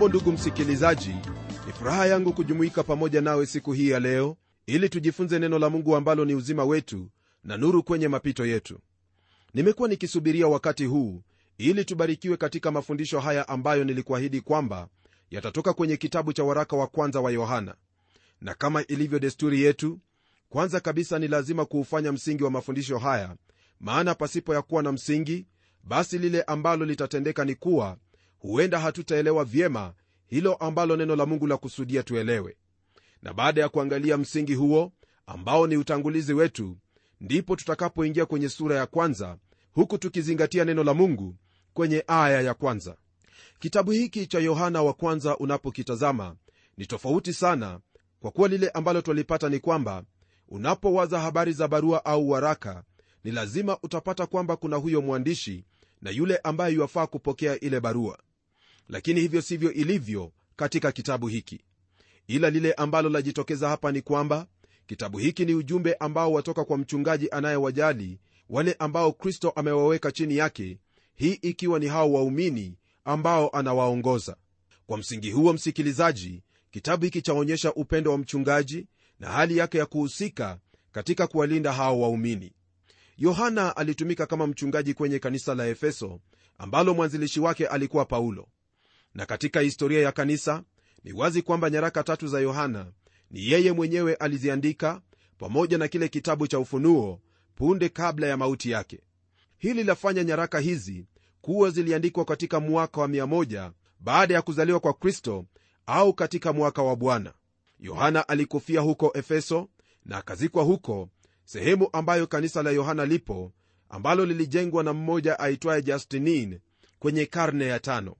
hujambo ndugu msikilizaji. Ni furaha yangu kujumuika pamoja nawe siku hii ya leo ili tujifunze neno la mungu ambalo ni uzima wetu na nuru kwenye mapito yetu. Nimekuwa nikisubiria wakati huu ili tubarikiwe katika mafundisho haya ambayo nilikuahidi kwamba yatatoka kwenye kitabu cha waraka wa kwanza wa yohana. Na kama ilivyo desturi yetu kwanza kabisa ni lazima kuufanya msingi wa mafundisho haya maana pasipo ya kuwa na msingi basi lile ambalo litatendeka ni kuwa huenda hatutaelewa vyema hilo ambalo neno la mungu la kusudia tuelewe. Na baada ya kuangalia msingi huo ambao ni utangulizi wetu ndipo tutakapoingia kwenye sura ya kwanza huku tukizingatia neno la mungu kwenye aya ya kwanza. Kitabu hiki cha yohana wa kwanza unapokitazama ni tofauti sana kwa kuwa lile ambalo twalipata ni kwamba unapowaza habari za barua au waraka ni lazima utapata kwamba kuna huyo mwandishi na yule ambaye yuwafaa kupokea ile barua lakini hivyo sivyo ilivyo katika kitabu hiki. Ila lile ambalo lajitokeza hapa ni kwamba kitabu hiki ni ujumbe ambao watoka kwa mchungaji anayewajali wale ambao kristo amewaweka chini yake hii ikiwa ni hao waumini ambao anawaongoza. Kwa msingi huo msikilizaji kitabu hiki chaonyesha upendo wa mchungaji na hali yake ya kuhusika katika kuwalinda hao waumini. Yohana alitumika kama mchungaji kwenye kanisa la efeso ambalo mwanzilishi wake alikuwa paulo na katika historia ya kanisa ni wazi kwamba nyaraka tatu za yohana ni yeye mwenyewe aliziandika pamoja na kile kitabu cha ufunuo punde kabla ya mauti yake. Hili lafanya nyaraka hizi kuwa ziliandikwa katika mwaka wa 1 baada ya kuzaliwa kwa kristo au katika mwaka wa bwana. Yohana alikufia huko efeso na akazikwa huko sehemu ambayo kanisa la yohana lipo ambalo lilijengwa na mmoja aitwaye justinin kwenye karne ya tano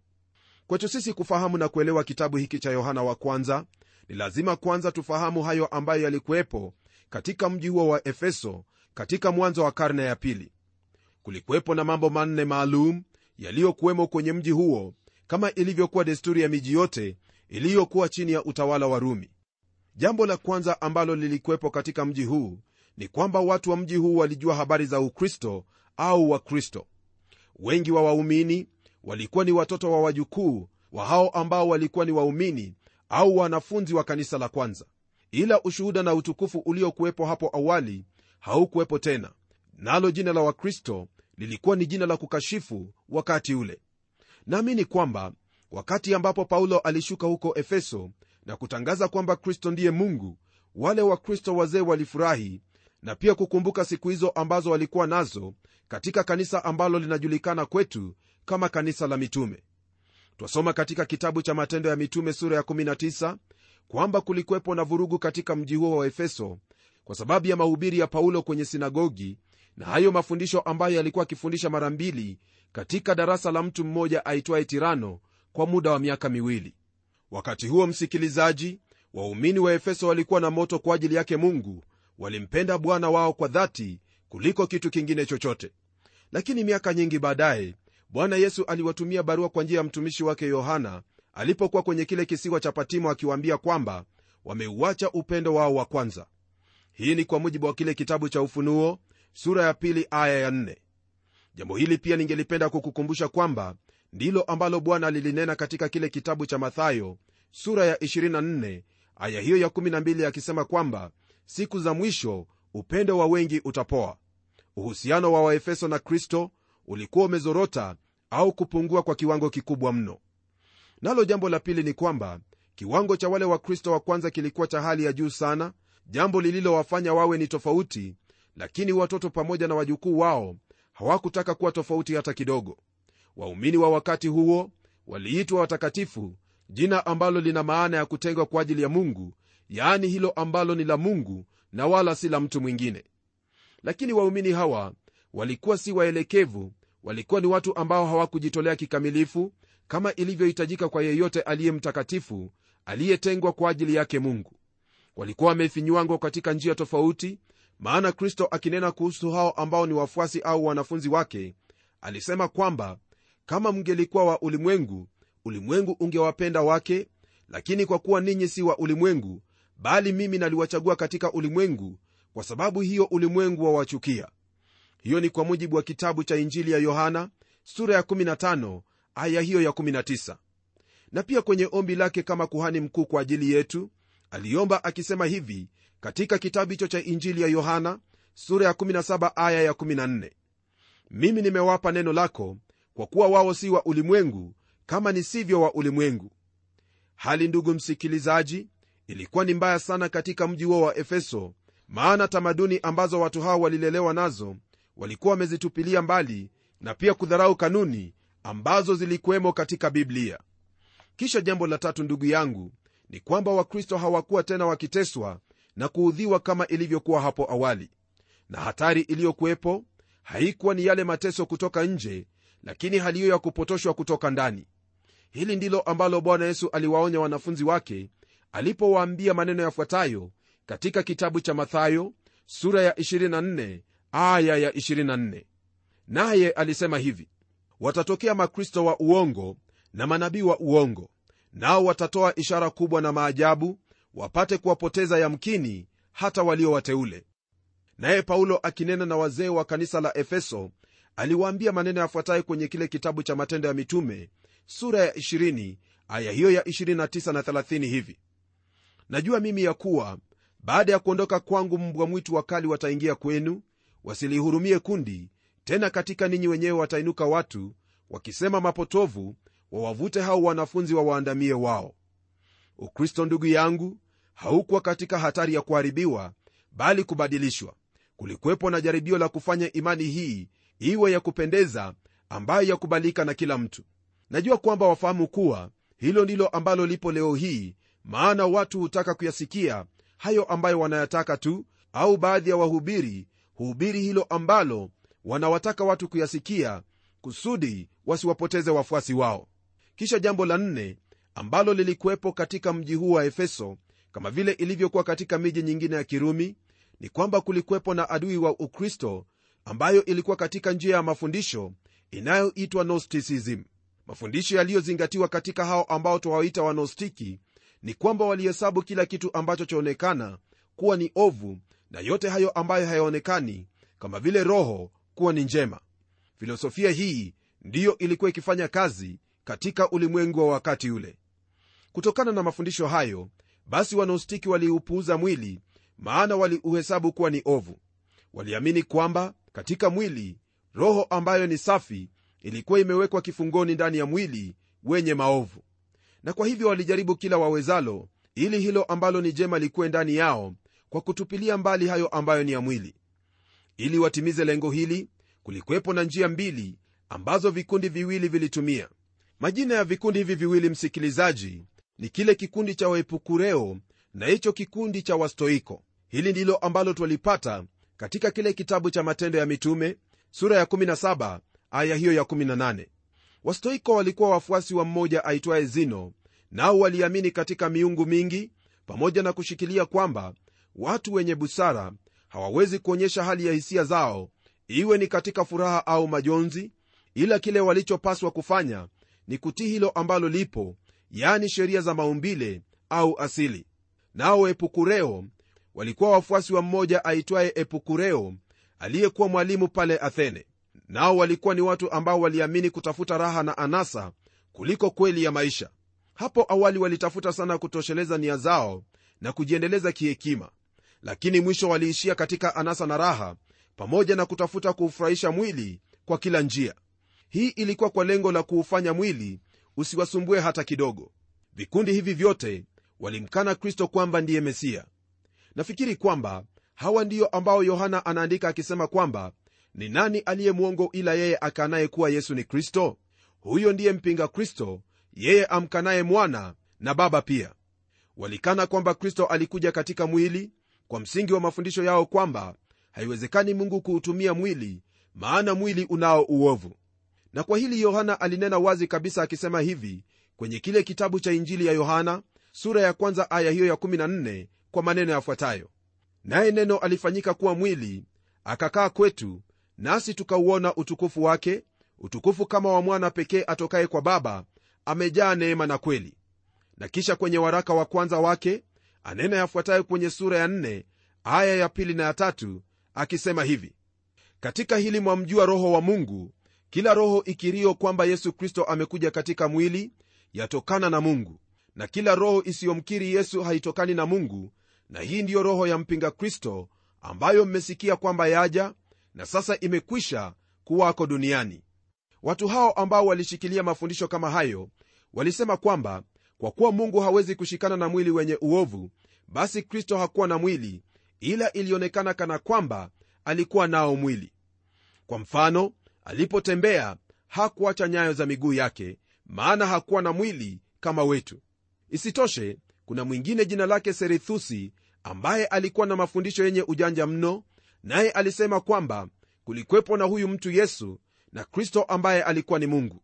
kwetu sisi kufahamu na kuelewa kitabu hiki cha yohana wa kwanza ni lazima kwanza tufahamu hayo ambayo yalikuwepo katika mji huo wa efeso katika mwanzo wa karne ya pili. Kulikuwepo na mambo manne maalum yaliyokuwemo kwenye mji huo kama ilivyokuwa desturi ya miji yote iliyokuwa chini ya utawala wa rumi. Jambo la kwanza ambalo lilikuwepo katika mji huu ni kwamba watu wa mji huu walijua habari za ukristo au wakristo. Wengi wa waumini walikuwa ni watoto wa wajukuu wa hao ambao walikuwa ni waumini au wanafunzi wa kanisa la kwanza. Ila ushuhuda na utukufu uliokuwepo hapo awali haukuwepo tena nalo jina la wakristo lilikuwa ni jina la kukashifu wakati ule. Naamini kwamba wakati ambapo paulo alishuka huko efeso na kutangaza kwamba kristo ndiye mungu wale wakristo wazee walifurahi na pia kukumbuka siku hizo ambazo walikuwa nazo katika kanisa ambalo linajulikana kwetu kama kanisa la mitume. Twasoma katika kitabu cha matendo ya mitume sura ya 19 kwamba kulikuwepo na vurugu katika mji huo wa efeso kwa sababu ya mahubiri ya paulo kwenye sinagogi na hayo mafundisho ambayo yalikuwa akifundisha mara mbili katika darasa la mtu mmoja aitwaye tirano kwa muda wa miaka miwili. Wakati huo msikilizaji waumini wa efeso walikuwa na moto kwa ajili yake mungu walimpenda bwana wao kwa dhati kuliko kitu kingine chochote. Lakini miaka nyingi baadaye bwana yesu aliwatumia barua kwa njia ya mtumishi wake yohana alipokuwa kwenye kile kisiwa cha patimo akiwaambia kwamba wameuacha upendo wao wa kwanza hii ni kwa mujibu wa kile kitabu cha ufunuo sura ya pili aya ya nne. jambo hili pia ningelipenda kukukumbusha kwamba ndilo ambalo bwana alilinena katika kile kitabu cha mathayo sura ya 24 aya hiyo ya 12 akisema kwamba siku za mwisho upendo wa wengi utapoa uhusiano wa waefeso na kristo ulikuwa umezorota au kupungua kwa kiwango kikubwa mno. Nalo jambo la pili ni kwamba kiwango cha wale wakristo wa kwanza kilikuwa cha hali ya juu sana jambo lililowafanya wawe ni tofauti lakini watoto pamoja na wajukuu wao hawakutaka kuwa tofauti hata kidogo. Waumini wa wakati huo waliitwa watakatifu jina ambalo lina maana ya kutengwa kwa ajili ya mungu yaani hilo ambalo ni la mungu na wala si la mtu mwingine. Lakini waumini hawa walikuwa si waelekevu walikuwa ni watu ambao hawakujitolea kikamilifu kama ilivyohitajika kwa yeyote aliye mtakatifu aliyetengwa kwa ajili yake mungu. Walikuwa wamefinywangwa katika njia tofauti maana kristo akinena kuhusu hao ambao ni wafuasi au wanafunzi wake alisema kwamba kama mngelikuwa wa ulimwengu ulimwengu ungewapenda wake lakini kwa kuwa ninyi si wa ulimwengu bali mimi naliwachagua katika ulimwengu kwa sababu hiyo ulimwengu wawachukia hiyo ni kwa mujibu wa kitabu cha injili ya yohana sura ya 15 aya hiyo ya 19 na pia kwenye ombi lake kama kuhani mkuu kwa ajili yetu aliomba akisema hivi katika kitabu hicho cha injili ya yohana sura ya 17 aya ya 14 mimi nimewapa neno lako kwa kuwa wao si wa ulimwengu kama nisivyo wa ulimwengu. Hali ndugu msikilizaji ilikuwa ni mbaya sana katika mji huo wa efeso maana tamaduni ambazo watu hao walilelewa nazo walikuwa wamezitupilia mbali na pia kudharau kanuni ambazo zilikuwemo katika biblia. Kisha jambo la tatu ndugu yangu ni kwamba wakristo hawakuwa tena wakiteswa na kuudhiwa kama ilivyokuwa hapo awali. Na hatari iliyokuwepo haikuwa ni yale mateso kutoka nje lakini hali hiyo ya kupotoshwa kutoka ndani. Hili ndilo ambalo bwana yesu aliwaonya wanafunzi wake alipowaambia maneno yafuatayo katika kitabu cha mathayo sura ya 24 aya ya 24 naye alisema hivi watatokea makristo wa uongo na manabii wa uongo nao watatoa ishara kubwa na maajabu wapate kuwapoteza yamkini hata walio wateule. Naye paulo akinena na wazee wa kanisa la efeso aliwaambia maneno yafuatayo kwenye kile kitabu cha matendo ya mitume sura ya 20 aya hiyo ya 29 na 30 hivi. Najua mimi ya kuwa baada ya kuondoka kwangu mbwa mwitu wakali wataingia kwenu wasilihurumie kundi tena katika ninyi wenyewe watainuka watu wakisema mapotovu wawavute hao wanafunzi wawaandamie wao. Ukristo ndugu yangu haukuwa katika hatari ya kuharibiwa bali kubadilishwa. Kulikuwepo na jaribio la kufanya imani hii iwe ya kupendeza ambayo yakubalika na kila mtu. Najua kwamba wafahamu kuwa hilo ndilo ambalo lipo leo hii maana watu hutaka kuyasikia hayo ambayo wanayataka tu au baadhi ya wahubiri huhubiri hilo ambalo wanawataka watu kuyasikia kusudi wasiwapoteze wafuasi wao. Kisha jambo la nne ambalo lilikuwepo katika mji huu wa efeso kama vile ilivyokuwa katika miji nyingine ya kirumi ni kwamba kulikuwepo na adui wa ukristo ambayo ilikuwa katika njia ya mafundisho inayoitwa gnosticism. Mafundisho yaliyozingatiwa katika hao ambao twawaita wanostiki ni kwamba walihesabu kila kitu ambacho chaonekana kuwa ni ovu na yote hayo ambayo hayaonekani kama vile roho kuwa ni njema. Filosofia hii ndiyo ilikuwa ikifanya kazi katika ulimwengu wa wakati ule. Kutokana na mafundisho hayo basi wanostiki waliupuuza mwili maana waliuhesabu kuwa ni ovu. Waliamini kwamba katika mwili roho ambayo ni safi ilikuwa imewekwa kifungoni ndani ya mwili wenye maovu. Na kwa hivyo walijaribu kila wawezalo ili hilo ambalo ni jema likuwe ndani yao kwa kutupilia mbali hayo ambayo ni ya mwili. Ili watimize lengo hili kulikuwepo na njia mbili ambazo vikundi viwili vilitumia. Majina ya vikundi hivi viwili msikilizaji ni kile kikundi cha waepukureo na hicho kikundi cha wastoiko. Hili ndilo ambalo twalipata katika kile kitabu cha matendo ya mitume sura ya 17 aya hiyo ya 18 wastoiko walikuwa wafuasi wa mmoja aitwaye zino nao waliamini katika miungu mingi pamoja na kushikilia kwamba watu wenye busara hawawezi kuonyesha hali ya hisia zao iwe ni katika furaha au majonzi ila kile walichopaswa kufanya ni kutii hilo ambalo lipo yani sheria za maumbile au asili. Nao epukureo walikuwa wafuasi wa mmoja aitwaye epukureo aliyekuwa mwalimu pale athene. Nao walikuwa ni watu ambao waliamini kutafuta raha na anasa kuliko kweli ya maisha. Hapo awali walitafuta sana kutosheleza nia zao na kujiendeleza kihekima lakini mwisho waliishia katika anasa na raha pamoja na kutafuta kuufurahisha mwili kwa kila njia. Hii ilikuwa kwa lengo la kuufanya mwili usiwasumbue hata kidogo. Vikundi hivi vyote walimkana kristo kwamba ndiye mesia. Nafikiri kwamba hawa ndiyo ambao yohana anaandika akisema kwamba ni nani aliye mwongo ila yeye akanaye kuwa yesu ni kristo? Huyo ndiye mpinga kristo yeye amkanaye mwana na baba pia. Walikana kwamba kristo alikuja katika mwili kwa msingi wa mafundisho yao kwamba haiwezekani mungu kuutumia mwili maana mwili unao uovu. Na kwa hili yohana alinena wazi kabisa akisema hivi kwenye kile kitabu cha injili ya yohana sura ya kwanza aya hiyo ya 14 kwa maneno yafuatayo. Naye neno alifanyika kuwa mwili akakaa kwetu nasi tukauona utukufu wake utukufu kama wa mwana pekee atokaye kwa baba amejaa neema na kweli. Na kisha kwenye waraka wa kwanza wake anena yafuatayo kwenye sura ya nne aya ya pili na ya tatu akisema hivi katika hili mwamjua roho wa mungu kila roho ikirio kwamba yesu kristo amekuja katika mwili yatokana na mungu. Na kila roho isiyomkiri yesu haitokani na mungu. Na hii ndiyo roho ya mpinga kristo ambayo mmesikia kwamba yaja na sasa imekwisha kuwako duniani. Watu hao ambao walishikilia mafundisho kama hayo walisema kwamba kwa kuwa mungu hawezi kushikana na mwili wenye uovu basi kristo hakuwa na mwili ila ilionekana kana kwamba alikuwa nao mwili. Kwa mfano alipotembea hakuacha nyayo za miguu yake maana hakuwa na mwili kama wetu. Isitoshe kuna mwingine jina lake serithusi ambaye alikuwa na mafundisho yenye ujanja mno naye alisema kwamba kulikwepo na huyu mtu yesu na kristo ambaye alikuwa ni mungu.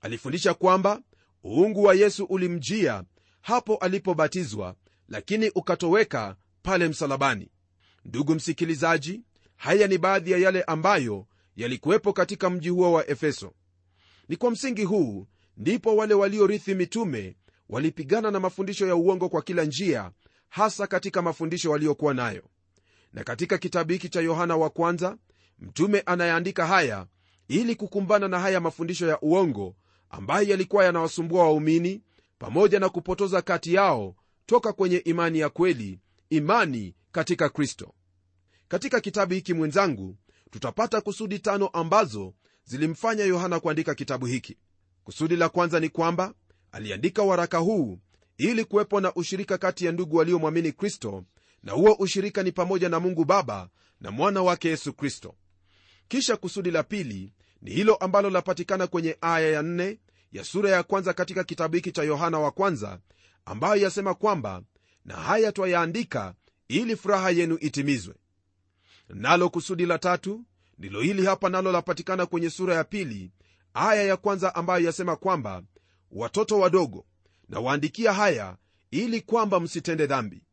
Alifundisha kwamba uungu wa yesu ulimjia hapo alipobatizwa lakini ukatoweka pale msalabani. Ndugu msikilizaji haya ni baadhi ya yale ambayo yalikuwepo katika mji huo wa efeso. Ni kwa msingi huu ndipo wale waliorithi mitume walipigana na mafundisho ya uongo kwa kila njia hasa katika mafundisho waliokuwa nayo. Na katika kitabu hiki cha yohana wa kwanza mtume anayeandika haya ili kukumbana na haya mafundisho ya uongo ambayo yalikuwa yanawasumbua waumini pamoja na kupotoza kati yao toka kwenye imani ya kweli imani katika kristo. Katika kitabu hiki mwenzangu tutapata kusudi tano ambazo zilimfanya yohana kuandika kitabu hiki. Kusudi la kwanza ni kwamba aliandika waraka huu ili kuwepo na ushirika kati ya ndugu waliomwamini kristo na huo ushirika ni pamoja na mungu baba na mwana wake yesu kristo. Kisha kusudi la pili ni hilo ambalo lapatikana kwenye aya ya nne ya sura ya kwanza katika kitabu hiki cha yohana wa kwanza ambayo yasema kwamba na haya twayaandika ili furaha yenu itimizwe. Nalo kusudi la tatu ndilo hili hapa nalo lapatikana kwenye sura ya pili aya ya kwanza ambayo yasema kwamba watoto wadogo na waandikia haya ili kwamba msitende dhambi.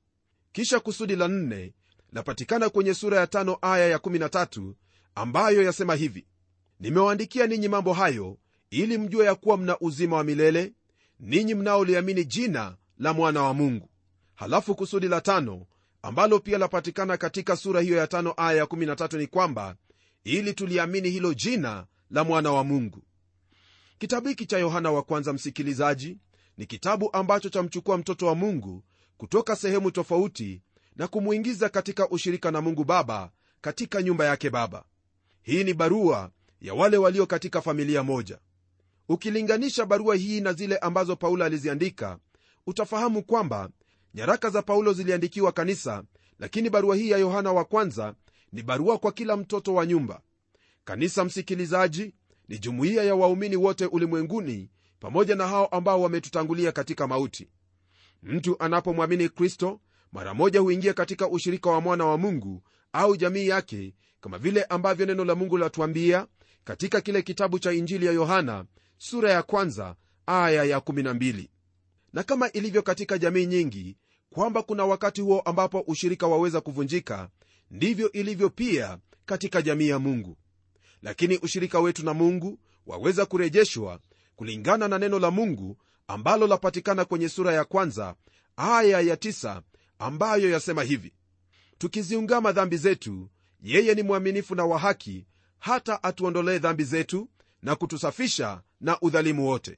Kisha kusudi la nne lapatikana kwenye sura ya tano aya ya 13 ambayo yasema hivi nimewaandikia ninyi mambo hayo ili mjue ya kuwa mna uzima wa milele ninyi mnaoliamini jina la mwana wa mungu. Halafu kusudi la tano ambalo pia lapatikana katika sura hiyo ya tano aya ya 13 ni kwamba ili tuliamini hilo jina la mwana wa mungu. Kitabu hiki cha yohana wa kwanza msikilizaji ni kitabu ambacho chamchukua mtoto wa mungu kutoka sehemu tofauti na kumwingiza katika ushirika na mungu baba katika nyumba yake baba. Hii ni barua ya wale walio katika familia moja ukilinganisha barua hii na zile ambazo paulo aliziandika utafahamu kwamba nyaraka za paulo ziliandikiwa kanisa lakini barua hii ya yohana wa kwanza ni barua kwa kila mtoto wa nyumba. Kanisa msikilizaji ni jumuiya ya waumini wote ulimwenguni pamoja na hao ambao wametutangulia katika mauti. Mtu anapomwamini kristo mara moja huingia katika ushirika wa mwana wa mungu au jamii yake kama vile ambavyo neno la mungu latuambia katika kile kitabu cha injili ya yohana sura ya kwanza aya ya 12 na kama ilivyo katika jamii nyingi kwamba kuna wakati huo ambapo ushirika waweza kuvunjika ndivyo ilivyo pia katika jamii ya mungu. Lakini ushirika wetu na mungu waweza kurejeshwa kulingana na neno la mungu ambalo lapatikana kwenye sura ya kwanza aya ya tisa, ambayo yasema hivi tukiziungama dhambi zetu yeye ni mwaminifu na wa haki hata atuondolee dhambi zetu na kutusafisha na udhalimu wote.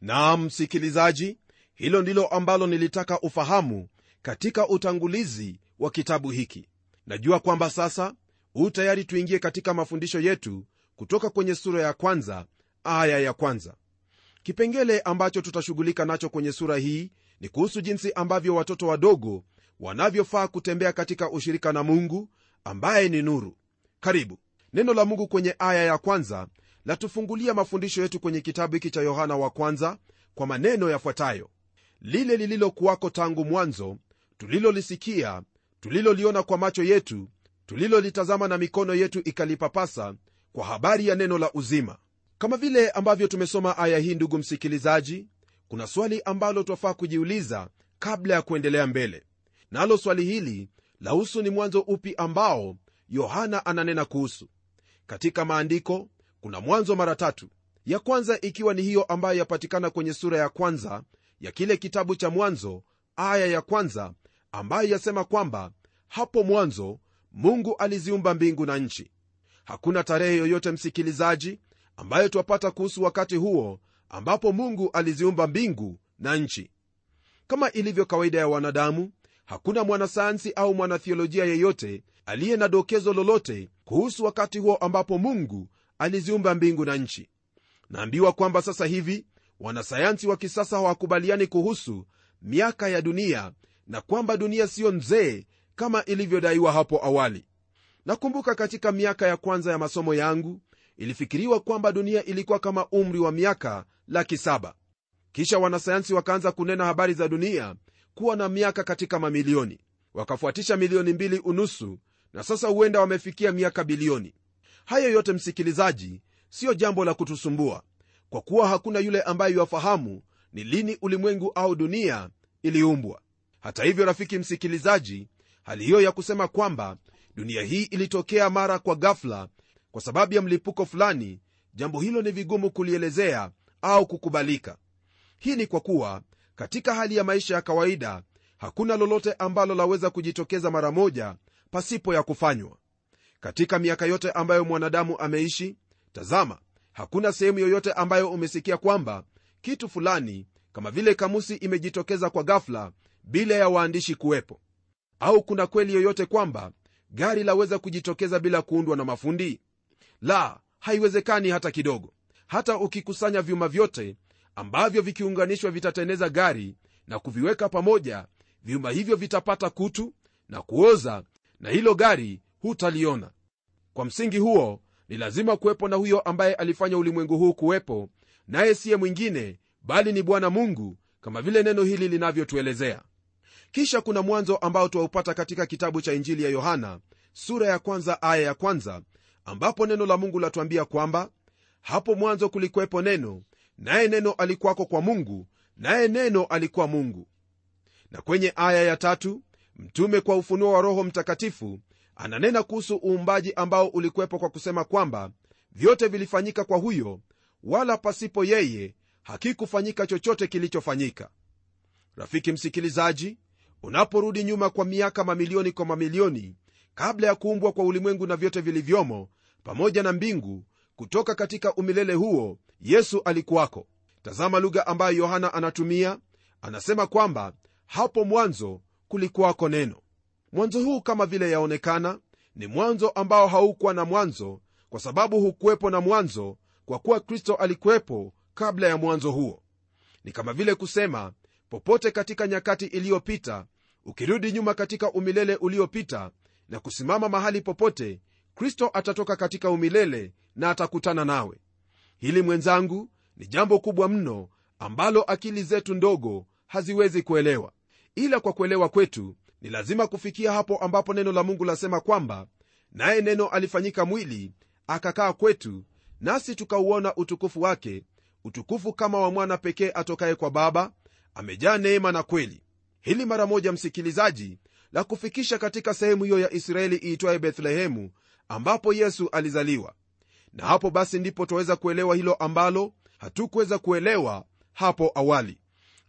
Nam msikilizaji hilo ndilo ambalo nilitaka ufahamu katika utangulizi wa kitabu hiki. Najua kwamba sasa huu tayari tuingie katika mafundisho yetu kutoka kwenye sura ya kwanza aya ya kwanza. Kipengele ambacho tutashughulika nacho kwenye sura hii ni kuhusu jinsi ambavyo watoto wadogo wanavyofaa kutembea katika ushirika na mungu ambaye ni nuru. Karibu. Neno la mungu kwenye aya ya kwanza latufungulia mafundisho yetu kwenye kitabu hiki cha yohana wa kwanza kwa maneno yafuatayo. Lile lililokuwako tangu mwanzo tulilolisikia tuliloliona kwa macho yetu tulilolitazama na mikono yetu ikalipapasa kwa habari ya neno la uzima. Kama vile ambavyo tumesoma aya hii ndugu msikilizaji kuna swali ambalo twafaa kujiuliza kabla ya kuendelea mbele. Nalo swali hili lahusu ni mwanzo upi ambao yohana ananena kuhusu. Katika maandiko kuna mwanzo mara tatu. Ya kwanza ikiwa ni hiyo ambayo yapatikana kwenye sura ya kwanza ya kile kitabu cha mwanzo aya ya kwanza ambayo yasema kwamba hapo mwanzo mungu aliziumba mbingu na nchi. Hakuna tarehe yoyote msikilizaji ambayo twapata kuhusu wakati huo ambapo mungu aliziumba mbingu na nchi. Kama ilivyo kawaida ya wanadamu hakuna mwanasayansi au mwanathiolojia yeyote aliye na dokezo lolote kuhusu wakati huo ambapo mungu aliziumba mbingu na nchi. Naambiwa kwamba sasa hivi wanasayansi wa kisasa hawakubaliani kuhusu miaka ya dunia na kwamba dunia siyo mzee kama ilivyodaiwa hapo awali. Nakumbuka katika miaka ya kwanza ya masomo yangu ilifikiriwa kwamba dunia ilikuwa kama umri wa miaka laki saba. Kisha wanasayansi wakaanza kunena habari za dunia kuwa na miaka katika mamilioni. Wakafuatisha milioni mbili unusu na sasa huenda wamefikia miaka bilioni hayo yote msikilizaji siyo jambo la kutusumbua kwa kuwa hakuna yule ambaye yuwafahamu ni lini ulimwengu au dunia iliumbwa. Hata hivyo rafiki msikilizaji hali hiyo ya kusema kwamba dunia hii ilitokea mara kwa ghafla kwa sababu ya mlipuko fulani jambo hilo ni vigumu kulielezea au kukubalika. Hii ni kwa kuwa katika hali ya maisha ya kawaida hakuna lolote ambalo laweza kujitokeza mara moja pasipo ya kufanywa katika miaka yote ambayo mwanadamu ameishi tazama hakuna sehemu yoyote ambayo umesikia kwamba kitu fulani kama vile kamusi imejitokeza kwa ghafla bila ya waandishi kuwepo. Au kuna kweli yoyote kwamba gari laweza kujitokeza bila kuundwa na mafundi? La haiwezekani hata kidogo. Hata ukikusanya vyuma vyote ambavyo vikiunganishwa vitateneza gari na kuviweka pamoja vyuma hivyo vitapata kutu na kuoza na hilo gari hutaliona kwa msingi huo ni lazima kuwepo na huyo ambaye alifanya ulimwengu huu kuwepo naye siye mwingine bali ni bwana mungu kama vile neno hili linavyotuelezea. Kisha kuna mwanzo ambao twaupata katika kitabu cha injili ya yohana sura ya kwanza aya ya kwanza ambapo neno la mungu latuambia kwamba hapo mwanzo kulikuwepo neno naye neno alikuwako kwa mungu naye neno alikuwa mungu. Na kwenye aya ya tatu mtume kwa ufunuo wa roho mtakatifu ananena kuhusu uumbaji ambao ulikuwepo kwa kusema kwamba vyote vilifanyika kwa huyo wala pasipo yeye hakikufanyika chochote kilichofanyika. Rafiki msikilizaji unaporudi nyuma kwa miaka mamilioni kwa mamilioni kabla ya kuumbwa kwa ulimwengu na vyote vilivyomo pamoja na mbingu kutoka katika umilele huo yesu alikuwako. Tazama lugha ambayo yohana anatumia. Anasema kwamba hapo mwanzo kulikuwako neno mwanzo huu kama vile yaonekana ni mwanzo ambao haukuwa na mwanzo kwa sababu hukuwepo na mwanzo kwa kuwa kristo alikuwepo kabla ya mwanzo huo. Ni kama vile kusema popote katika nyakati iliyopita ukirudi nyuma katika umilele uliopita na kusimama mahali popote kristo atatoka katika umilele na atakutana nawe. Hili mwenzangu ni jambo kubwa mno ambalo akili zetu ndogo haziwezi kuelewa. Ila kwa kuelewa kwetu ni lazima kufikia hapo ambapo neno la mungu lasema kwamba naye neno alifanyika mwili akakaa kwetu nasi tukauona utukufu wake utukufu kama wa mwana pekee atokaye kwa baba amejaa neema na kweli. Hili mara moja msikilizaji la kufikisha katika sehemu hiyo ya israeli iitwaye bethlehemu ambapo yesu alizaliwa. Na hapo basi ndipo twaweza kuelewa hilo ambalo hatukuweza kuelewa hapo awali.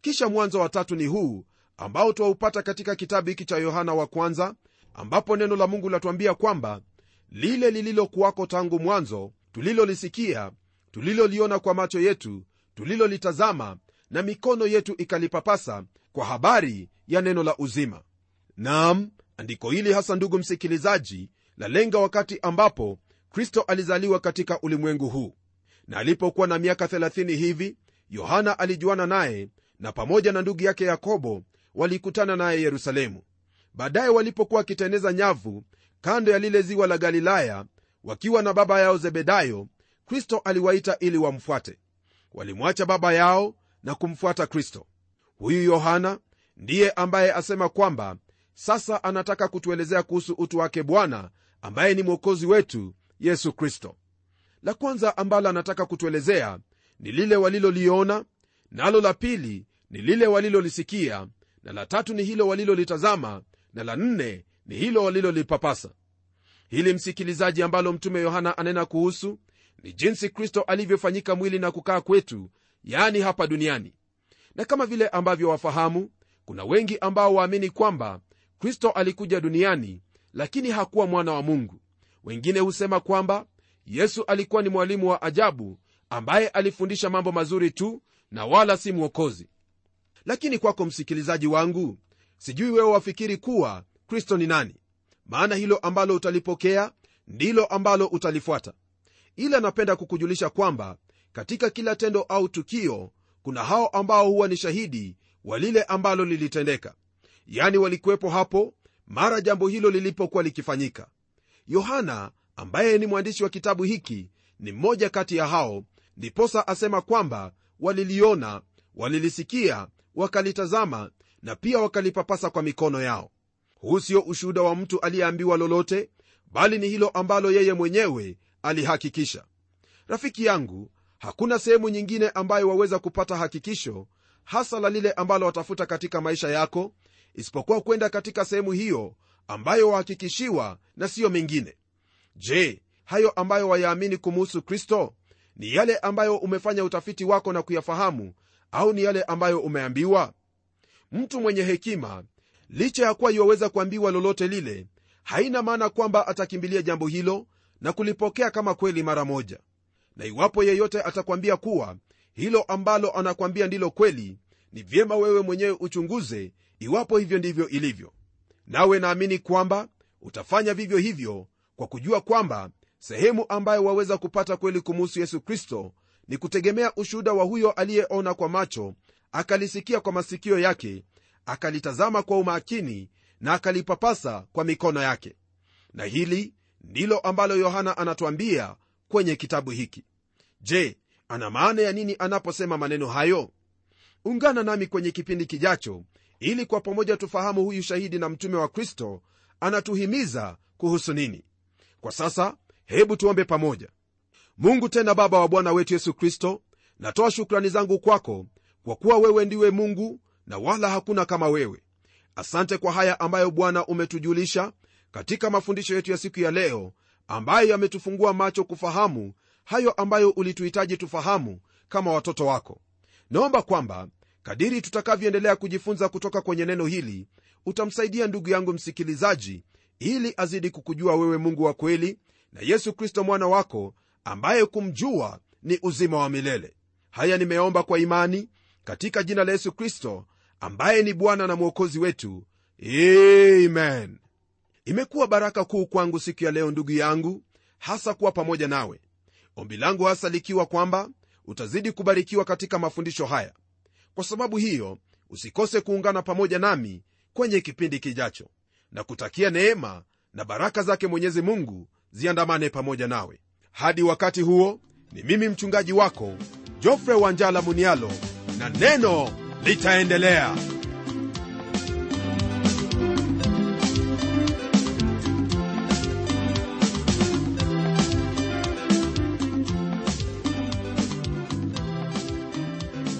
Kisha mwanzo wa tatu ni huu ambao twaupata katika kitabu hiki cha yohana wa kwanza ambapo neno la mungu latuambia kwamba lile lililokuwako tangu mwanzo tulilolisikia tuliloliona kwa macho yetu tulilolitazama na mikono yetu ikalipapasa kwa habari ya neno la uzima. Nam andiko hili hasa ndugu msikilizaji lalenga wakati ambapo kristo alizaliwa katika ulimwengu huu. Na alipokuwa na miaka 30 hivi yohana alijuana naye na pamoja na ndugu yake yakobo walikutana naye yerusalemu. Baadaye walipokuwa wakiteneza nyavu kando ya lile ziwa la galilaya wakiwa na baba yao zebedayo kristo aliwaita ili wamfuate. Walimwacha baba yao na kumfuata kristo. Huyu yohana ndiye ambaye asema kwamba sasa anataka kutuelezea kuhusu utu wake bwana ambaye ni mwokozi wetu yesu kristo. La kwanza ambalo anataka kutuelezea ni lile waliloliona nalo la pili ni lile walilolisikia na la tatu ni hilo walilolitazama na la nne ni hilo walilolipapasa. Hili msikilizaji ambalo mtume yohana anena kuhusu ni jinsi kristo alivyofanyika mwili na kukaa kwetu yaani hapa duniani. Na kama vile ambavyo wafahamu kuna wengi ambao waamini kwamba kristo alikuja duniani lakini hakuwa mwana wa mungu. Wengine husema kwamba yesu alikuwa ni mwalimu wa ajabu ambaye alifundisha mambo mazuri tu na wala si mwokozi lakini kwako msikilizaji wangu sijui wewe wafikiri kuwa kristo ni nani. Maana hilo ambalo utalipokea ndilo ambalo utalifuata. Ila napenda kukujulisha kwamba katika kila tendo au tukio kuna hao ambao huwa ni shahidi wa lile ambalo lilitendeka. Yani walikuwepo hapo mara jambo hilo lilipokuwa likifanyika. Yohana ambaye ni mwandishi wa kitabu hiki ni mmoja kati ya hao. Ndiposa asema kwamba waliliona walilisikia wakalitazama na pia wakalipapasa kwa mikono yao. Huu sio ushuhuda wa mtu aliyeambiwa lolote bali ni hilo ambalo yeye mwenyewe alihakikisha. Rafiki yangu hakuna sehemu nyingine ambayo waweza kupata hakikisho hasa la lile ambalo watafuta katika maisha yako isipokuwa kwenda katika sehemu hiyo ambayo wahakikishiwa na siyo mengine je hayo ambayo wayaamini kumuhusu kristo ni yale ambayo umefanya utafiti wako na kuyafahamu au ni yale ambayo umeambiwa? Mtu mwenye hekima licha ya kuwa iwaweza kuambiwa lolote lile haina maana kwamba atakimbilia jambo hilo na kulipokea kama kweli mara moja. Na iwapo yeyote atakwambia kuwa hilo ambalo anakwambia ndilo kweli ni vyema wewe mwenyewe uchunguze iwapo hivyo ndivyo ilivyo. Nawe naamini kwamba utafanya vivyo hivyo kwa kujua kwamba sehemu ambayo waweza kupata kweli kumuhusu yesu kristo ni kutegemea ushuhuda wa huyo aliyeona kwa macho akalisikia kwa masikio yake akalitazama kwa umakini na akalipapasa kwa mikono yake. Na hili ndilo ambalo yohana anatuambia kwenye kitabu hiki. Je ana maana ya nini anaposema maneno hayo? Ungana nami kwenye kipindi kijacho ili kwa pamoja tufahamu huyu shahidi na mtume wa kristo anatuhimiza kuhusu nini. Kwa sasa hebu tuombe pamoja mungu tena baba wa bwana wetu yesu kristo natoa shukrani zangu kwako kwa kuwa wewe ndiwe mungu na wala hakuna kama wewe. Asante kwa haya ambayo bwana umetujulisha katika mafundisho yetu ya siku ya leo ambayo yametufungua macho kufahamu hayo ambayo ulituhitaji tufahamu kama watoto wako. Naomba kwamba kadiri tutakavyoendelea kujifunza kutoka kwenye neno hili utamsaidia ndugu yangu msikilizaji ili azidi kukujua wewe mungu wa kweli na yesu kristo mwana wako ambaye kumjua ni uzima wa milele. Haya nimeomba kwa imani katika jina la yesu kristo ambaye ni bwana na mwokozi wetu. Amen. Imekuwa baraka kuu kwangu siku ya leo ndugu yangu hasa kuwa pamoja nawe. Ombi langu hasa likiwa kwamba utazidi kubarikiwa katika mafundisho haya. Kwa sababu hiyo usikose kuungana pamoja nami kwenye kipindi kijacho. Na kutakia neema na baraka zake mwenyezi mungu ziandamane pamoja nawe hadi wakati huo ni mimi mchungaji wako jofre wanjala munialo na neno litaendelea.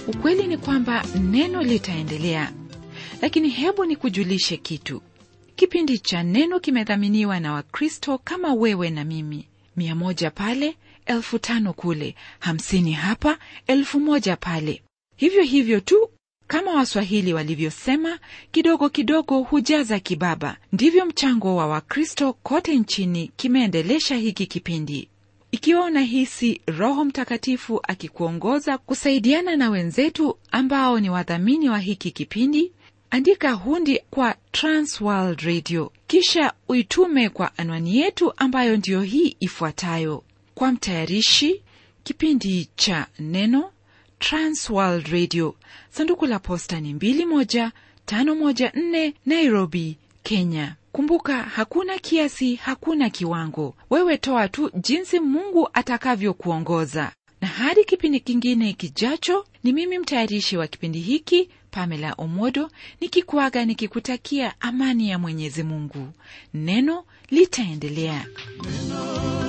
Ukweli ni kwamba neno litaendelea. Lakini hebu nikujulishe kitu. Kipindi cha neno kimedhaminiwa na wakristo kama wewe na mimi mia moja pale elfu tano kule hamsini hapa elfu moja pale. Hivyo hivyo tu kama waswahili walivyosema kidogo kidogo hujaza kibaba. Ndivyo mchango wa wakristo kote nchini kimeendelesha hiki kipindi. Ikiwa unahisi roho mtakatifu akikuongoza kusaidiana na wenzetu ambao ni wadhamini wa hiki kipindi andika hundi kwa transworld radio kisha uitume kwa anwani yetu ambayo ndiyo hii ifuatayo. Kwa mtayarishi kipindi cha neno transworld radio. Sanduku la posta ni 21514 nairobi kenya. Kumbuka hakuna kiasi hakuna kiwango. Wewe toa tu jinsi mungu atakavyokuongoza. Na hadi kipindi kingine kijacho ni mimi mtayarishi wa kipindi hiki pamela omodo nikikuaga nikikutakia amani ya mwenyezi mungu. Neno litaendelea. Neno